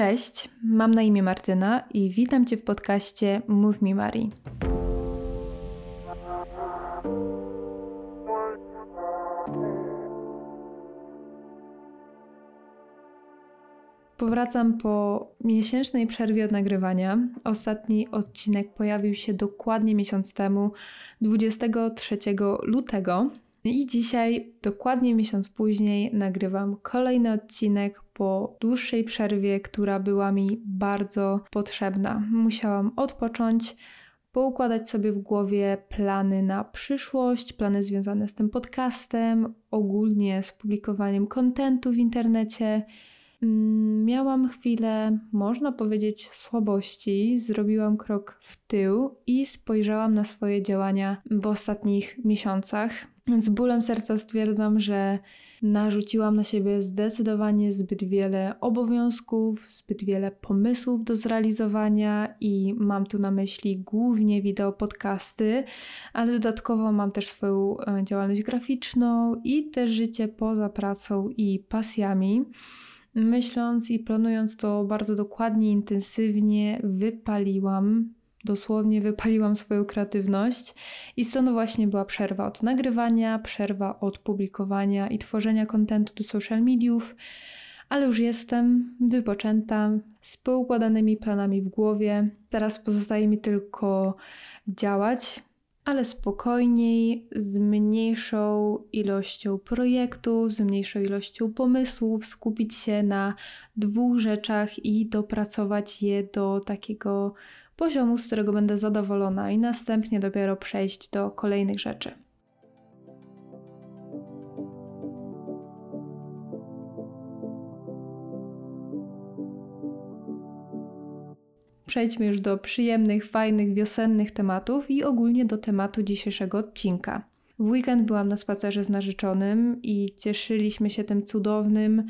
Cześć, mam na imię Martyna i witam Cię w podcaście Move Me Mari. Powracam po miesięcznej przerwie od nagrywania. Ostatni odcinek pojawił się dokładnie miesiąc temu, 23 lutego. I dzisiaj, dokładnie miesiąc później, nagrywam kolejny odcinek po dłuższej przerwie, która była mi bardzo potrzebna. Musiałam odpocząć, poukładać sobie w głowie plany na przyszłość, plany związane z tym podcastem, ogólnie z publikowaniem kontentu w internecie. Mm, miałam chwilę, można powiedzieć, słabości, zrobiłam krok w tył i spojrzałam na swoje działania w ostatnich miesiącach. Z bólem serca stwierdzam, że narzuciłam na siebie zdecydowanie zbyt wiele obowiązków, zbyt wiele pomysłów do zrealizowania i mam tu na myśli głównie wideo podcasty, ale dodatkowo mam też swoją e, działalność graficzną i też życie poza pracą i pasjami. Myśląc i planując to bardzo dokładnie, intensywnie, wypaliłam dosłownie wypaliłam swoją kreatywność i stąd właśnie była przerwa od nagrywania, przerwa od publikowania i tworzenia kontentu do social mediów, ale już jestem wypoczęta, z poukładanymi planami w głowie. Teraz pozostaje mi tylko działać, ale spokojniej, z mniejszą ilością projektów, z mniejszą ilością pomysłów, skupić się na dwóch rzeczach i dopracować je do takiego poziomu, z którego będę zadowolona, i następnie dopiero przejść do kolejnych rzeczy. Przejdźmy już do przyjemnych, fajnych, wiosennych tematów i ogólnie do tematu dzisiejszego odcinka. W weekend byłam na spacerze z narzeczonym i cieszyliśmy się tym cudownym,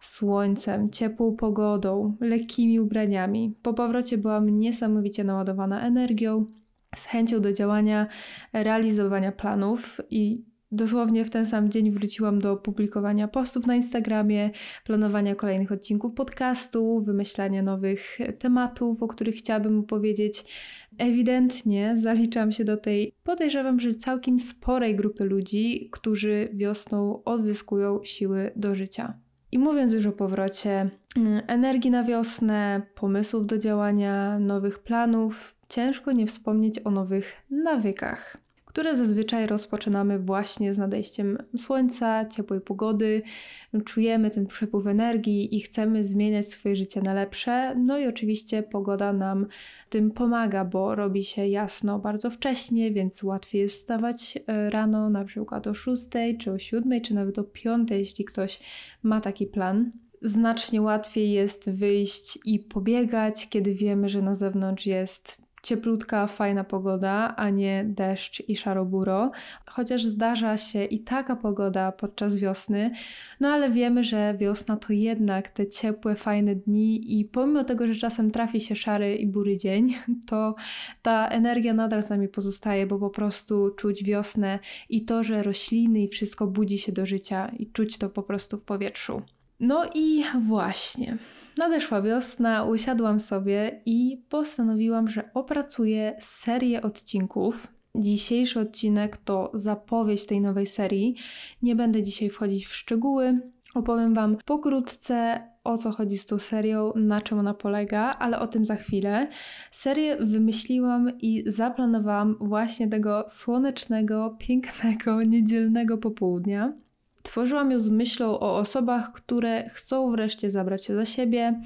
słońcem, ciepłą pogodą, lekkimi ubraniami. Po powrocie byłam niesamowicie naładowana energią, z chęcią do działania, realizowania planów i dosłownie w ten sam dzień wróciłam do publikowania postów na Instagramie, planowania kolejnych odcinków podcastu, wymyślania nowych tematów, o których chciałabym opowiedzieć. Ewidentnie zaliczam się do tej, podejrzewam, że całkiem sporej grupy ludzi, którzy wiosną odzyskują siły do życia. I mówiąc już o powrocie mm, energii na wiosnę, pomysłów do działania, nowych planów, ciężko nie wspomnieć o nowych nawykach które zazwyczaj rozpoczynamy właśnie z nadejściem słońca, ciepłej pogody. Czujemy ten przepływ energii i chcemy zmieniać swoje życie na lepsze. No i oczywiście pogoda nam tym pomaga, bo robi się jasno bardzo wcześnie, więc łatwiej jest wstawać e, rano, na przykład o 6 czy o 7, czy nawet o 5, jeśli ktoś ma taki plan znacznie łatwiej jest wyjść i pobiegać, kiedy wiemy, że na zewnątrz jest cieplutka, fajna pogoda, a nie deszcz i szaroburo. Chociaż zdarza się i taka pogoda podczas wiosny, no ale wiemy, że wiosna to jednak te ciepłe, fajne dni i pomimo tego, że czasem trafi się szary i bury dzień, to ta energia nadal z nami pozostaje, bo po prostu czuć wiosnę i to, że rośliny i wszystko budzi się do życia i czuć to po prostu w powietrzu. No i właśnie. Nadeszła wiosna, usiadłam sobie i postanowiłam, że opracuję serię odcinków. Dzisiejszy odcinek to zapowiedź tej nowej serii. Nie będę dzisiaj wchodzić w szczegóły. Opowiem Wam pokrótce o co chodzi z tą serią, na czym ona polega, ale o tym za chwilę. Serię wymyśliłam i zaplanowałam właśnie tego słonecznego, pięknego, niedzielnego popołudnia. Tworzyłam ją z myślą o osobach, które chcą wreszcie zabrać się za siebie,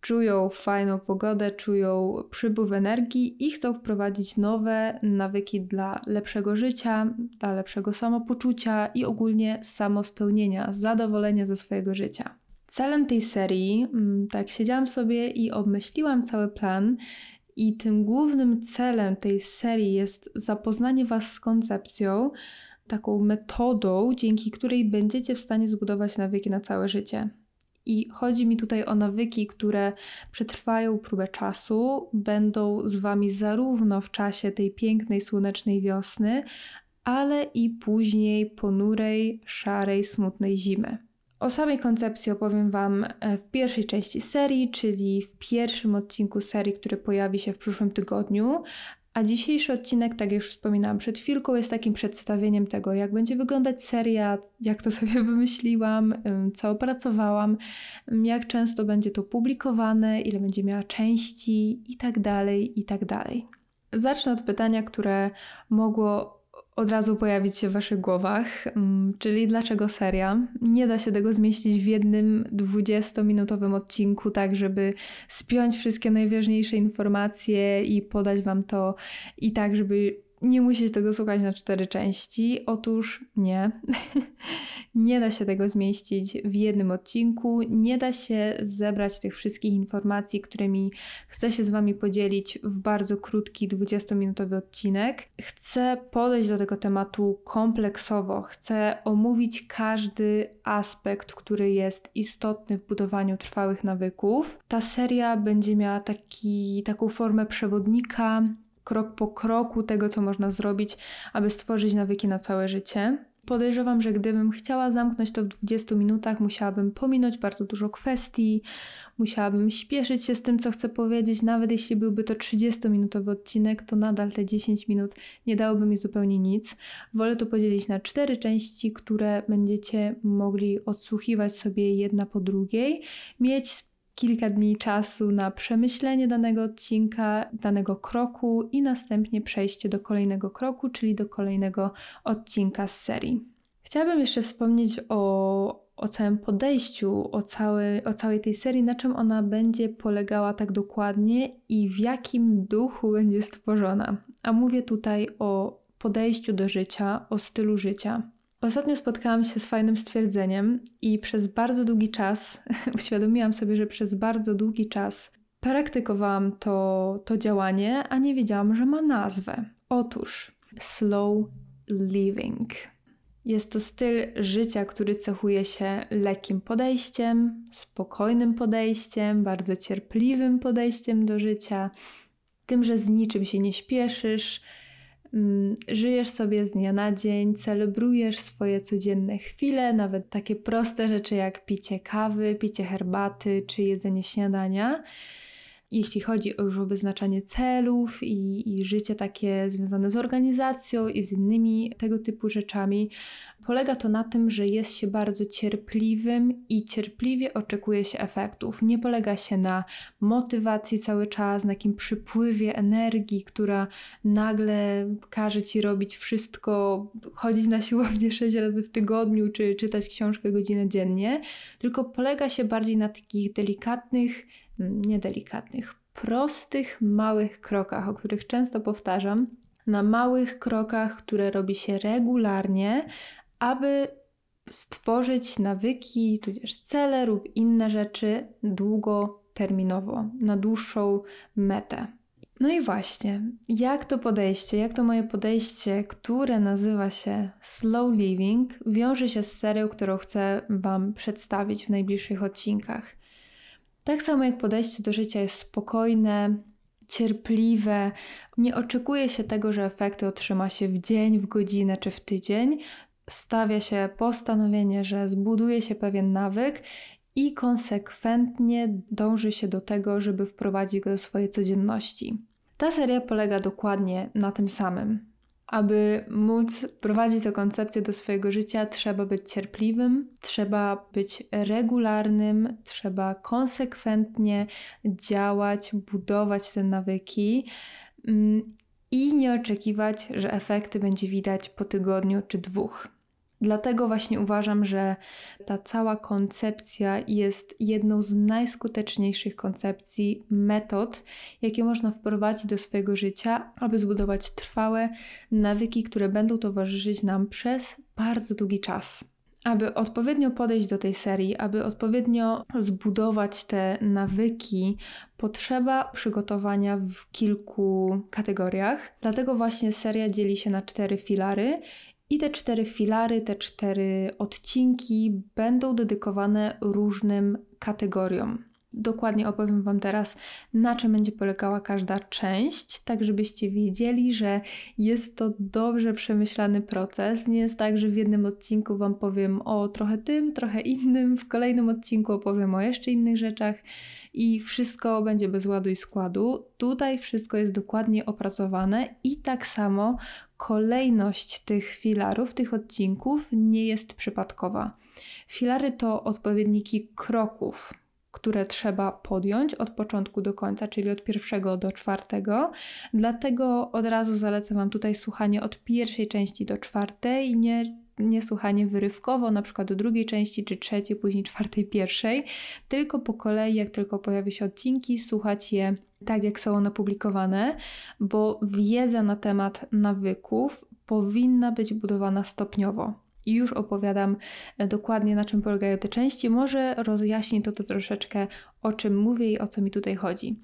czują fajną pogodę, czują przypływ energii i chcą wprowadzić nowe nawyki dla lepszego życia, dla lepszego samopoczucia i ogólnie samospełnienia, zadowolenia ze swojego życia. Celem tej serii, mm, tak siedziałam sobie i obmyśliłam cały plan, i tym głównym celem tej serii jest zapoznanie Was z koncepcją, taką metodą, dzięki której będziecie w stanie zbudować nawyki na całe życie. I chodzi mi tutaj o nawyki, które przetrwają próbę czasu, będą z wami zarówno w czasie tej pięknej, słonecznej wiosny, ale i później ponurej, szarej, smutnej zimy. O samej koncepcji opowiem Wam e, w pierwszej części serii, czyli w pierwszym odcinku serii, który pojawi się w przyszłym tygodniu. A dzisiejszy odcinek, tak jak już wspominałam przed chwilką, jest takim przedstawieniem tego, jak będzie wyglądać seria, jak to sobie wymyśliłam, co opracowałam, jak często będzie to publikowane, ile będzie miała części i tak dalej, i tak dalej. Zacznę od pytania, które mogło od razu pojawić się w Waszych głowach, mm, czyli dlaczego seria? Nie da się tego zmieścić w jednym 20-minutowym odcinku, tak żeby spiąć wszystkie najważniejsze informacje i podać Wam to i tak, żeby nie musieć tego słuchać na cztery części. Otóż nie. nie da się tego zmieścić w jednym odcinku. Nie da się zebrać tych wszystkich informacji, którymi chcę się z Wami podzielić w bardzo krótki, 20-minutowy odcinek. Chcę podejść do tego tematu kompleksowo. Chcę omówić każdy aspekt, który jest istotny w budowaniu trwałych nawyków. Ta seria będzie miała taki, taką formę przewodnika krok po kroku tego, co można zrobić, aby stworzyć nawyki na całe życie. Podejrzewam, że gdybym chciała zamknąć to w 20 minutach, musiałabym pominąć bardzo dużo kwestii, musiałabym śpieszyć się z tym, co chcę powiedzieć. Nawet jeśli byłby to 30-minutowy odcinek, to nadal te 10 minut nie dałoby mi zupełnie nic. Wolę to podzielić na cztery części, które będziecie mogli odsłuchiwać sobie jedna po drugiej, mieć kilka dni czasu na przemyślenie danego odcinka, danego kroku i następnie przejście do kolejnego kroku, czyli do kolejnego odcinka z serii. Chciałabym jeszcze wspomnieć o, o całym podejściu, o, cały, o całej tej serii, na czym ona będzie polegała tak dokładnie i w jakim duchu będzie stworzona. A mówię tutaj o podejściu do życia, o stylu życia. Ostatnio spotkałam się z fajnym stwierdzeniem i przez bardzo długi czas uświadomiłam sobie, że przez bardzo długi czas praktykowałam to, to działanie, a nie wiedziałam, że ma nazwę. Otóż slow living. Jest to styl życia, który cechuje się lekkim podejściem, spokojnym podejściem, bardzo cierpliwym podejściem do życia, tym, że z niczym się nie śpieszysz, żyjesz sobie z dnia na dzień, celebrujesz swoje codzienne chwile, nawet takie proste rzeczy jak picie kawy, picie herbaty czy jedzenie śniadania. Jeśli chodzi o już o wyznaczanie celów i, i życie takie związane z organizacją i z innymi tego typu rzeczami, polega to na tym, że jest się bardzo cierpliwym i cierpliwie oczekuje się efektów. Nie polega się na motywacji cały czas, na takim przypływie energii, która nagle każe ci robić wszystko, chodzić na siłownię 6 razy w tygodniu, czy czytać książkę godzinę dziennie, tylko polega się bardziej na takich delikatnych, niedelikatnych, prostych, małych krokach, o których często powtarzam, na małych krokach, które robi się regularnie, aby stworzyć nawyki, tudzież cele lub inne rzeczy długoterminowo, na dłuższą metę. No i właśnie, jak to podejście, jak to moje podejście, które nazywa się Slow Living, wiąże się z serią, którą chcę Wam przedstawić w najbliższych odcinkach. Tak samo jak podejście do życia jest spokojne, cierpliwe, nie oczekuje się tego, że efekty otrzyma się w dzień, w godzinę czy w tydzień. Stawia się postanowienie, że zbuduje się pewien nawyk i konsekwentnie dąży się do tego, żeby wprowadzić go do swojej codzienności. Ta seria polega dokładnie na tym samym. Aby móc prowadzić tę koncepcję do swojego życia, trzeba być cierpliwym, trzeba być regularnym, trzeba konsekwentnie działać, budować te nawyki mm, i nie oczekiwać, że efekty będzie widać po tygodniu czy dwóch. Dlatego właśnie uważam, że ta cała koncepcja jest jedną z najskuteczniejszych koncepcji, metod, jakie można wprowadzić do swojego życia, aby zbudować trwałe nawyki, które będą towarzyszyć nam przez bardzo długi czas. Aby odpowiednio podejść do tej serii, aby odpowiednio zbudować te nawyki, potrzeba przygotowania w kilku kategoriach. Dlatego właśnie seria dzieli się na cztery filary i te cztery filary, te cztery odcinki będą dedykowane różnym kategoriom. Dokładnie opowiem Wam teraz, na czym będzie polegała każda część, tak żebyście wiedzieli, że jest to dobrze przemyślany proces. Nie jest tak, że w jednym odcinku Wam powiem o trochę tym, trochę innym, w kolejnym odcinku opowiem o jeszcze innych rzeczach i wszystko będzie bez ładu i składu. Tutaj wszystko jest dokładnie opracowane i tak samo kolejność tych filarów, tych odcinków nie jest przypadkowa. Filary to odpowiedniki kroków, które trzeba podjąć od początku do końca, czyli od pierwszego do czwartego. Dlatego od razu zalecam Wam tutaj słuchanie od pierwszej części do czwartej, nie, nie słuchanie wyrywkowo, na przykład do drugiej części, czy trzeciej, później czwartej, pierwszej, tylko po kolei, jak tylko pojawią się odcinki, słuchać je tak, jak są one publikowane, bo wiedza na temat nawyków powinna być budowana stopniowo i już opowiadam e, dokładnie na czym polegają te części. Może rozjaśni to, to troszeczkę o czym mówię i o co mi tutaj chodzi.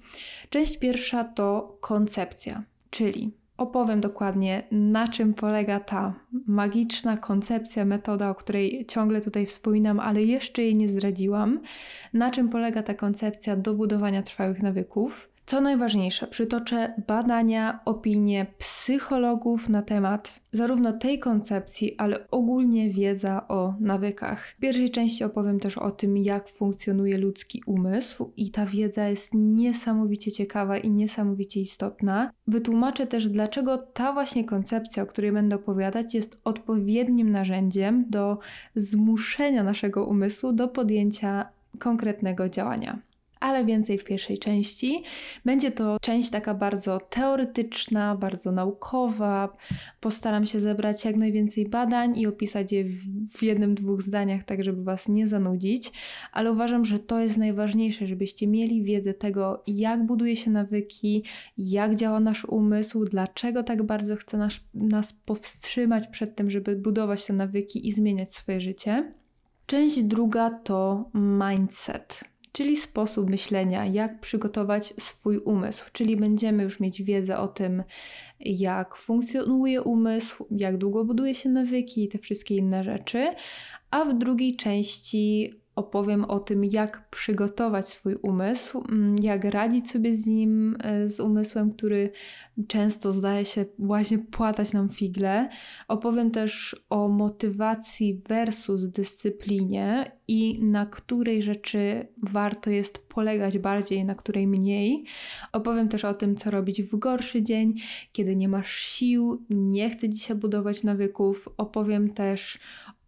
Część pierwsza to koncepcja, czyli opowiem dokładnie na czym polega ta magiczna koncepcja, metoda, o której ciągle tutaj wspominam, ale jeszcze jej nie zdradziłam. Na czym polega ta koncepcja do budowania trwałych nawyków. Co najważniejsze, przytoczę badania, opinie psychologów na temat zarówno tej koncepcji, ale ogólnie wiedza o nawykach. W pierwszej części opowiem też o tym, jak funkcjonuje ludzki umysł, i ta wiedza jest niesamowicie ciekawa i niesamowicie istotna. Wytłumaczę też, dlaczego ta właśnie koncepcja, o której będę opowiadać, jest odpowiednim narzędziem do zmuszenia naszego umysłu do podjęcia konkretnego działania ale więcej w pierwszej części. Będzie to część taka bardzo teoretyczna, bardzo naukowa. Postaram się zebrać jak najwięcej badań i opisać je w jednym, dwóch zdaniach, tak żeby Was nie zanudzić, ale uważam, że to jest najważniejsze, żebyście mieli wiedzę tego, jak buduje się nawyki, jak działa nasz umysł, dlaczego tak bardzo chce nas, nas powstrzymać przed tym, żeby budować te nawyki i zmieniać swoje życie. Część druga to mindset czyli sposób myślenia, jak przygotować swój umysł, czyli będziemy już mieć wiedzę o tym, jak funkcjonuje umysł, jak długo buduje się nawyki i te wszystkie inne rzeczy. A w drugiej części opowiem o tym, jak przygotować swój umysł, mm, jak radzić sobie z nim, e, z umysłem, który często zdaje się właśnie płatać nam figle. Opowiem też o motywacji versus dyscyplinie i na której rzeczy warto jest polegać bardziej, na której mniej. Opowiem też o tym, co robić w gorszy dzień, kiedy nie masz sił, nie chce dzisiaj budować nawyków. Opowiem też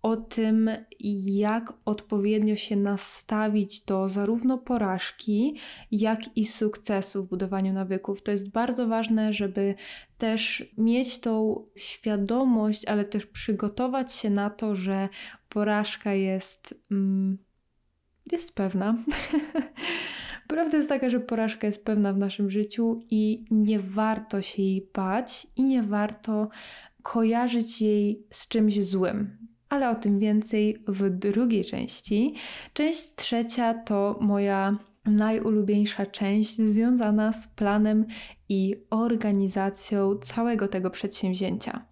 o tym, jak odpowiednio się nastawić do zarówno porażki, jak i sukcesu w budowaniu nawyków. To jest bardzo ważne, żeby też mieć tą świadomość, ale też przygotować się na to, że porażka jest, mm, jest pewna. Prawda jest taka, że porażka jest pewna w naszym życiu i nie warto się jej bać i nie warto kojarzyć jej z czymś złym ale o tym więcej w drugiej części. Część trzecia to moja najulubieńsza część związana z planem i organizacją całego tego przedsięwzięcia.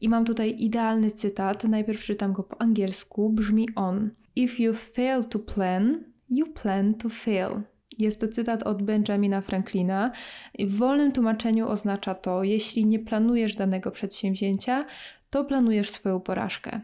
I mam tutaj idealny cytat, najpierw czytam go po angielsku, brzmi on: If you fail to plan, you plan to fail. Jest to cytat od Benjamina Franklina. W wolnym tłumaczeniu oznacza to: jeśli nie planujesz danego przedsięwzięcia, to planujesz swoją porażkę.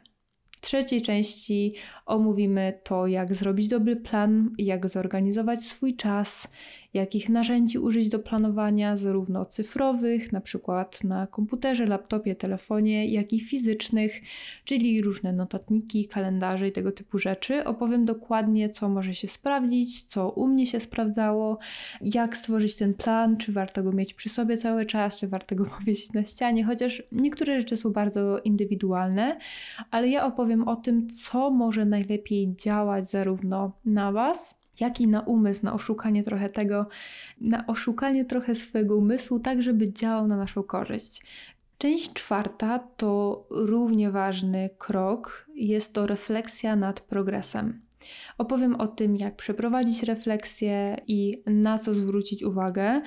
W trzeciej części omówimy to, jak zrobić dobry plan, jak zorganizować swój czas, jakich narzędzi użyć do planowania, zarówno cyfrowych, na przykład na komputerze, laptopie, telefonie, jak i fizycznych, czyli różne notatniki, kalendarze i tego typu rzeczy. Opowiem dokładnie, co może się sprawdzić, co u mnie się sprawdzało, jak stworzyć ten plan, czy warto go mieć przy sobie cały czas, czy warto go powiesić na ścianie, chociaż niektóre rzeczy są bardzo indywidualne, ale ja opowiem o tym, co może najlepiej działać zarówno na Was, jak i na umysł, na oszukanie trochę tego, na oszukanie trochę swojego umysłu, tak żeby działał na naszą korzyść. Część czwarta to równie ważny krok, jest to refleksja nad progresem. Opowiem o tym, jak przeprowadzić refleksję i na co zwrócić uwagę,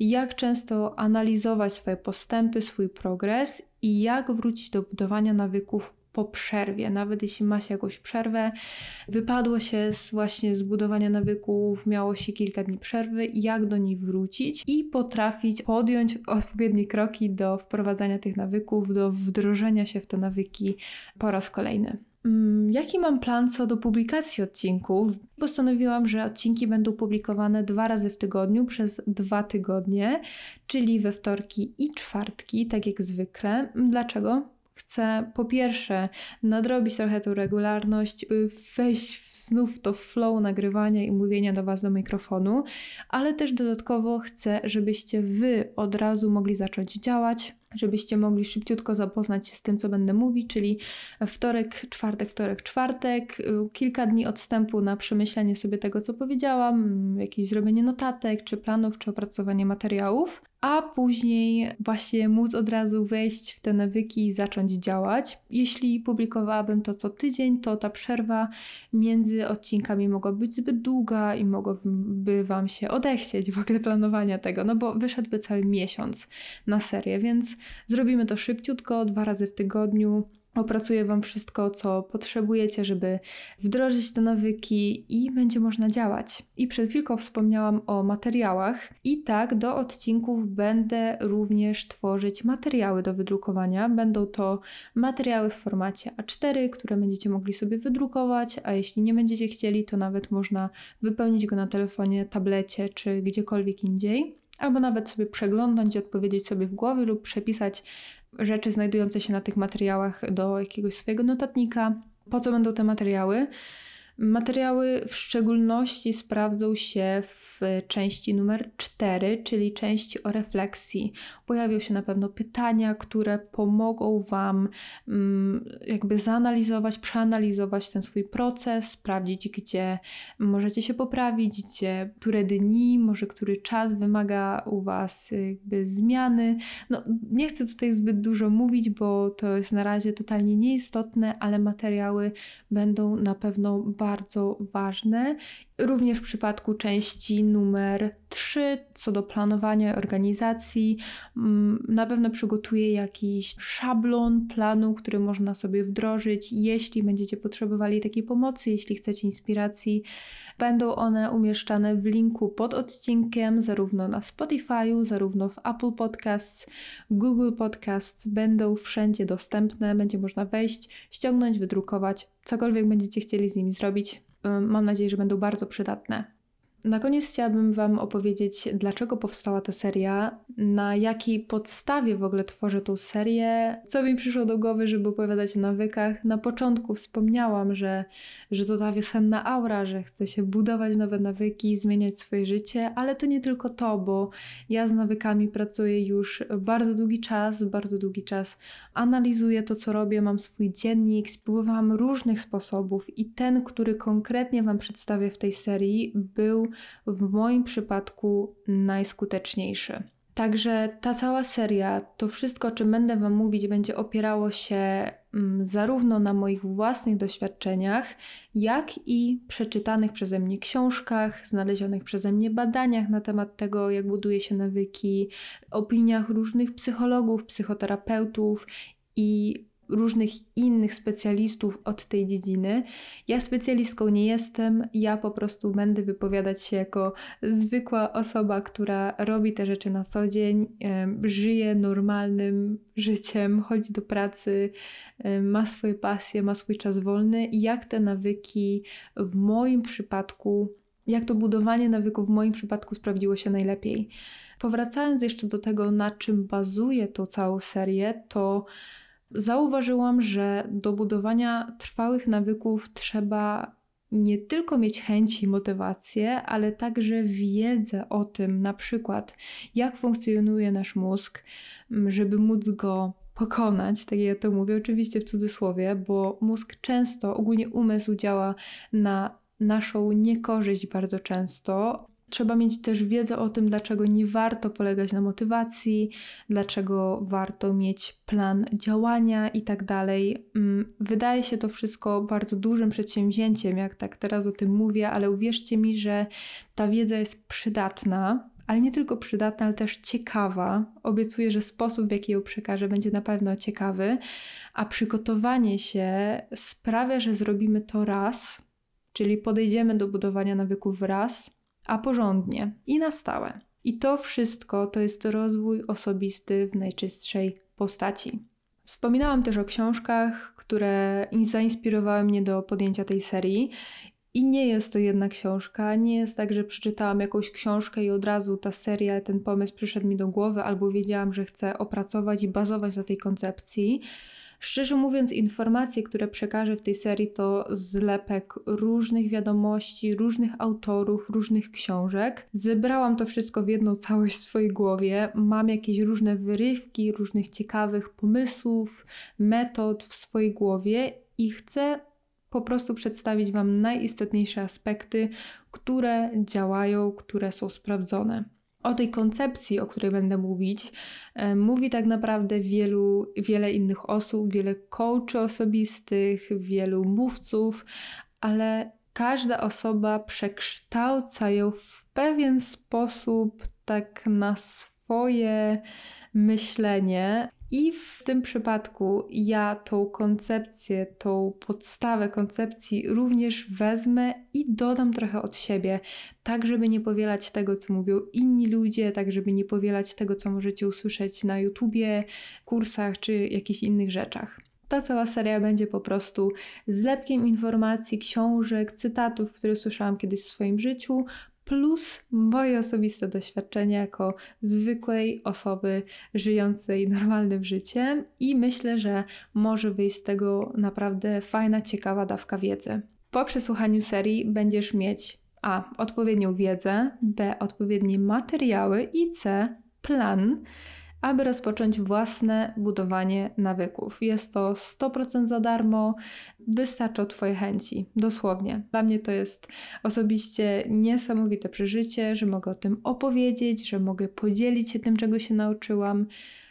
jak często analizować swoje postępy, swój progres i jak wrócić do budowania nawyków po przerwie. Nawet jeśli ma się jakąś przerwę, wypadło się z właśnie zbudowania nawyków, miało się kilka dni przerwy, jak do niej wrócić i potrafić podjąć odpowiednie kroki do wprowadzania tych nawyków, do wdrożenia się w te nawyki po raz kolejny. Mm, jaki mam plan co do publikacji odcinków? Postanowiłam, że odcinki będą publikowane dwa razy w tygodniu przez dwa tygodnie, czyli we wtorki i czwartki, tak jak zwykle. Dlaczego? Chcę po pierwsze nadrobić trochę tę regularność, y, wejść znów to flow nagrywania i mówienia do Was do mikrofonu, ale też dodatkowo chcę, żebyście Wy od razu mogli zacząć działać, żebyście mogli szybciutko zapoznać się z tym, co będę mówić, czyli wtorek, czwartek, wtorek, czwartek, y, kilka dni odstępu na przemyślenie sobie tego, co powiedziałam, jakieś zrobienie notatek, czy planów, czy opracowanie materiałów a później właśnie móc od razu wejść w te nawyki i zacząć działać. Jeśli publikowałabym to co tydzień, to ta przerwa między odcinkami mogła być zbyt długa i mogłoby Wam się odechcieć w ogóle planowania tego, no bo wyszedłby cały miesiąc na serię, więc zrobimy to szybciutko, dwa razy w tygodniu Opracuję Wam wszystko, co potrzebujecie, żeby wdrożyć te nawyki i będzie można działać. I przed chwilką wspomniałam o materiałach. I tak, do odcinków będę również tworzyć materiały do wydrukowania. Będą to materiały w formacie A4, które będziecie mogli sobie wydrukować, a jeśli nie będziecie chcieli, to nawet można wypełnić go na telefonie, tablecie czy gdziekolwiek indziej albo nawet sobie przeglądać i odpowiedzieć sobie w głowie lub przepisać rzeczy znajdujące się na tych materiałach do jakiegoś swojego notatnika. Po co będą te materiały? Materiały w szczególności sprawdzą się w części numer 4, czyli części o refleksji. Pojawią się na pewno pytania, które pomogą Wam mm, jakby zanalizować, przeanalizować ten swój proces, sprawdzić, gdzie możecie się poprawić, gdzie, które dni, może który czas wymaga u Was jakby zmiany. No, nie chcę tutaj zbyt dużo mówić, bo to jest na razie totalnie nieistotne, ale materiały będą na pewno bardzo bardzo ważne. Również w przypadku części numer 3, co do planowania organizacji, mm, na pewno przygotuję jakiś szablon planu, który można sobie wdrożyć, jeśli będziecie potrzebowali takiej pomocy, jeśli chcecie inspiracji. Będą one umieszczane w linku pod odcinkiem, zarówno na Spotify'u, zarówno w Apple Podcasts, Google Podcasts, będą wszędzie dostępne, będzie można wejść, ściągnąć, wydrukować, cokolwiek będziecie chcieli z nimi zrobić. Mam nadzieję, że będą bardzo przydatne. Na koniec chciałabym Wam opowiedzieć, dlaczego powstała ta seria, na jakiej podstawie w ogóle tworzę tą serię, co mi przyszło do głowy, żeby opowiadać o nawykach. Na początku wspomniałam, że, że to ta wiosenna aura, że chcę się budować nowe nawyki, zmieniać swoje życie, ale to nie tylko to, bo ja z nawykami pracuję już bardzo długi czas, bardzo długi czas analizuję to, co robię, mam swój dziennik, spróbowałam różnych sposobów i ten, który konkretnie Wam przedstawię w tej serii, był w moim przypadku najskuteczniejszy. Także ta cała seria, to wszystko, o czym będę Wam mówić, będzie opierało się mm, zarówno na moich własnych doświadczeniach, jak i przeczytanych przeze mnie książkach, znalezionych przeze mnie badaniach na temat tego, jak buduje się nawyki, opiniach różnych psychologów, psychoterapeutów i różnych innych specjalistów od tej dziedziny. Ja specjalistką nie jestem, ja po prostu będę wypowiadać się jako zwykła osoba, która robi te rzeczy na co dzień, żyje normalnym życiem, chodzi do pracy, ma swoje pasje, ma swój czas wolny i jak te nawyki w moim przypadku, jak to budowanie nawyków w moim przypadku sprawdziło się najlepiej. Powracając jeszcze do tego, na czym bazuje tą całą serię, to zauważyłam, że do budowania trwałych nawyków trzeba nie tylko mieć chęci i motywację, ale także wiedzę o tym, na przykład jak funkcjonuje nasz mózg, żeby móc go pokonać, tak jak ja to mówię, oczywiście w cudzysłowie, bo mózg często, ogólnie umysł działa na naszą niekorzyść bardzo często Trzeba mieć też wiedzę o tym, dlaczego nie warto polegać na motywacji, dlaczego warto mieć plan działania i tak dalej. Mm, wydaje się to wszystko bardzo dużym przedsięwzięciem, jak tak teraz o tym mówię, ale uwierzcie mi, że ta wiedza jest przydatna, ale nie tylko przydatna, ale też ciekawa. Obiecuję, że sposób, w jaki ją przekażę, będzie na pewno ciekawy, a przygotowanie się sprawia, że zrobimy to raz, czyli podejdziemy do budowania nawyków raz, a porządnie i na stałe. I to wszystko to jest rozwój osobisty w najczystszej postaci. Wspominałam też o książkach, które zainspirowały mnie do podjęcia tej serii. I nie jest to jedna książka, nie jest tak, że przeczytałam jakąś książkę i od razu ta seria, ten pomysł przyszedł mi do głowy, albo wiedziałam, że chcę opracować i bazować na tej koncepcji. Szczerze mówiąc, informacje, które przekażę w tej serii, to zlepek różnych wiadomości, różnych autorów, różnych książek. Zebrałam to wszystko w jedną całość w swojej głowie. Mam jakieś różne wyrywki, różnych ciekawych pomysłów, metod w swojej głowie i chcę po prostu przedstawić Wam najistotniejsze aspekty, które działają, które są sprawdzone o tej koncepcji, o której będę mówić, e, mówi tak naprawdę wielu, wiele innych osób, wiele coachy osobistych, wielu mówców, ale każda osoba przekształca ją w pewien sposób tak na swoje myślenie i w tym przypadku ja tą koncepcję, tą podstawę koncepcji również wezmę i dodam trochę od siebie, tak żeby nie powielać tego, co mówią inni ludzie, tak żeby nie powielać tego, co możecie usłyszeć na YouTubie, kursach czy jakichś innych rzeczach. Ta cała seria będzie po prostu zlepkiem informacji, książek, cytatów, które słyszałam kiedyś w swoim życiu, plus moje osobiste doświadczenie jako zwykłej osoby żyjącej normalnym życiem i myślę, że może wyjść z tego naprawdę fajna, ciekawa dawka wiedzy. Po przesłuchaniu serii będziesz mieć A. odpowiednią wiedzę, B. odpowiednie materiały i C. plan aby rozpocząć własne budowanie nawyków. Jest to 100% za darmo, wystarczą Twoje chęci, dosłownie. Dla mnie to jest osobiście niesamowite przeżycie, że mogę o tym opowiedzieć, że mogę podzielić się tym, czego się nauczyłam.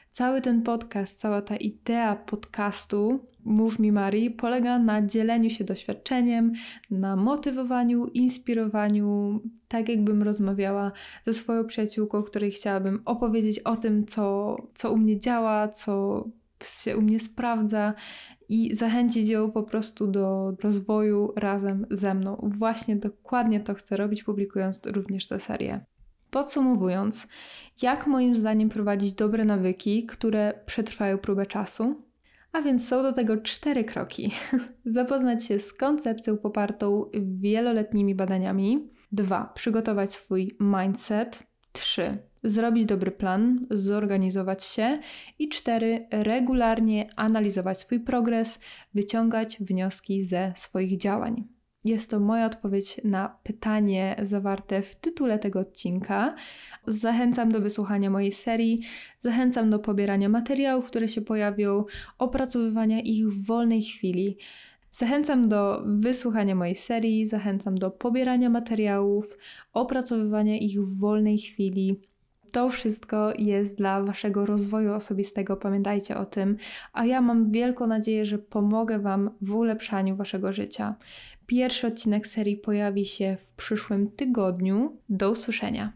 Cały ten podcast, cała ta idea podcastu Mów mi Marii polega na dzieleniu się doświadczeniem, na motywowaniu, inspirowaniu, tak jakbym rozmawiała ze swoją przyjaciółką, której chciałabym opowiedzieć o tym, co, co u mnie działa, co się u mnie sprawdza i zachęcić ją po prostu do rozwoju razem ze mną. Właśnie dokładnie to chcę robić, publikując również tę serię. Podsumowując, jak moim zdaniem prowadzić dobre nawyki, które przetrwają próbę czasu? A więc są do tego cztery kroki. Zapoznać się z koncepcją popartą wieloletnimi badaniami. Dwa, przygotować swój mindset. Trzy, zrobić dobry plan, zorganizować się. I cztery, regularnie analizować swój progres, wyciągać wnioski ze swoich działań. Jest to moja odpowiedź na pytanie zawarte w tytule tego odcinka. Zachęcam do wysłuchania mojej serii, zachęcam do pobierania materiałów, które się pojawią, opracowywania ich w wolnej chwili. Zachęcam do wysłuchania mojej serii, zachęcam do pobierania materiałów, opracowywania ich w wolnej chwili. To wszystko jest dla Waszego rozwoju osobistego, pamiętajcie o tym, a ja mam wielką nadzieję, że pomogę Wam w ulepszaniu Waszego życia. Pierwszy odcinek serii pojawi się w przyszłym tygodniu. Do usłyszenia.